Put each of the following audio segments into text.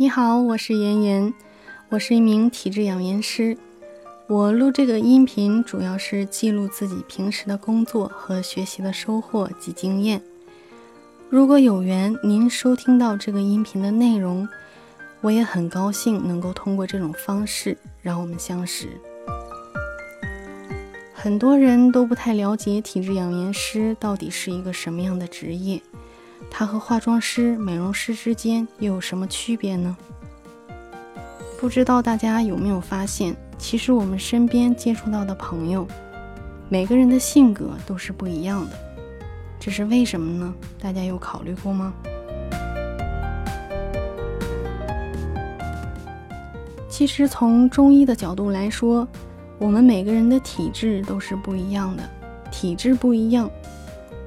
你好，我是妍妍，我是一名体质养颜师。我录这个音频主要是记录自己平时的工作和学习的收获及经验。如果有缘您收听到这个音频的内容，我也很高兴能够通过这种方式让我们相识。很多人都不太了解体质养颜师到底是一个什么样的职业。它和化妆师、美容师之间又有什么区别呢？不知道大家有没有发现，其实我们身边接触到的朋友，每个人的性格都是不一样的。这是为什么呢？大家有考虑过吗？其实从中医的角度来说，我们每个人的体质都是不一样的，体质不一样。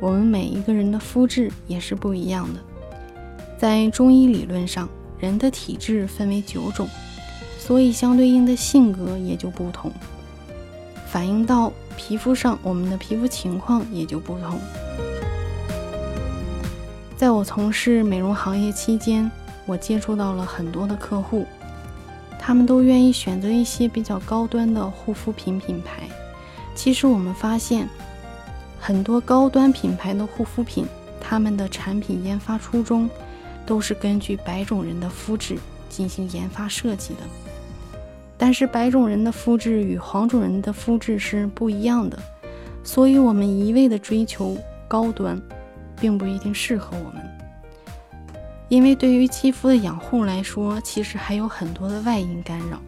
我们每一个人的肤质也是不一样的，在中医理论上，人的体质分为九种，所以相对应的性格也就不同，反映到皮肤上，我们的皮肤情况也就不同。在我从事美容行业期间，我接触到了很多的客户，他们都愿意选择一些比较高端的护肤品品牌。其实我们发现。很多高端品牌的护肤品，他们的产品研发初衷都是根据白种人的肤质进行研发设计的。但是白种人的肤质与黄种人的肤质是不一样的，所以我们一味的追求高端，并不一定适合我们。因为对于肌肤的养护来说，其实还有很多的外因干扰，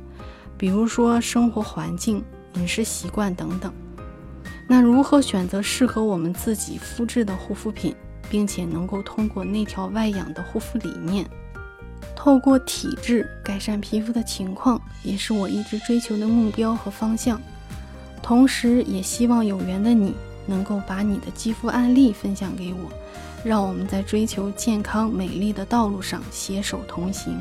比如说生活环境、饮食习惯等等。那如何选择适合我们自己肤质的护肤品，并且能够通过内调外养的护肤理念，透过体质改善皮肤的情况，也是我一直追求的目标和方向。同时，也希望有缘的你能够把你的肌肤案例分享给我，让我们在追求健康美丽的道路上携手同行。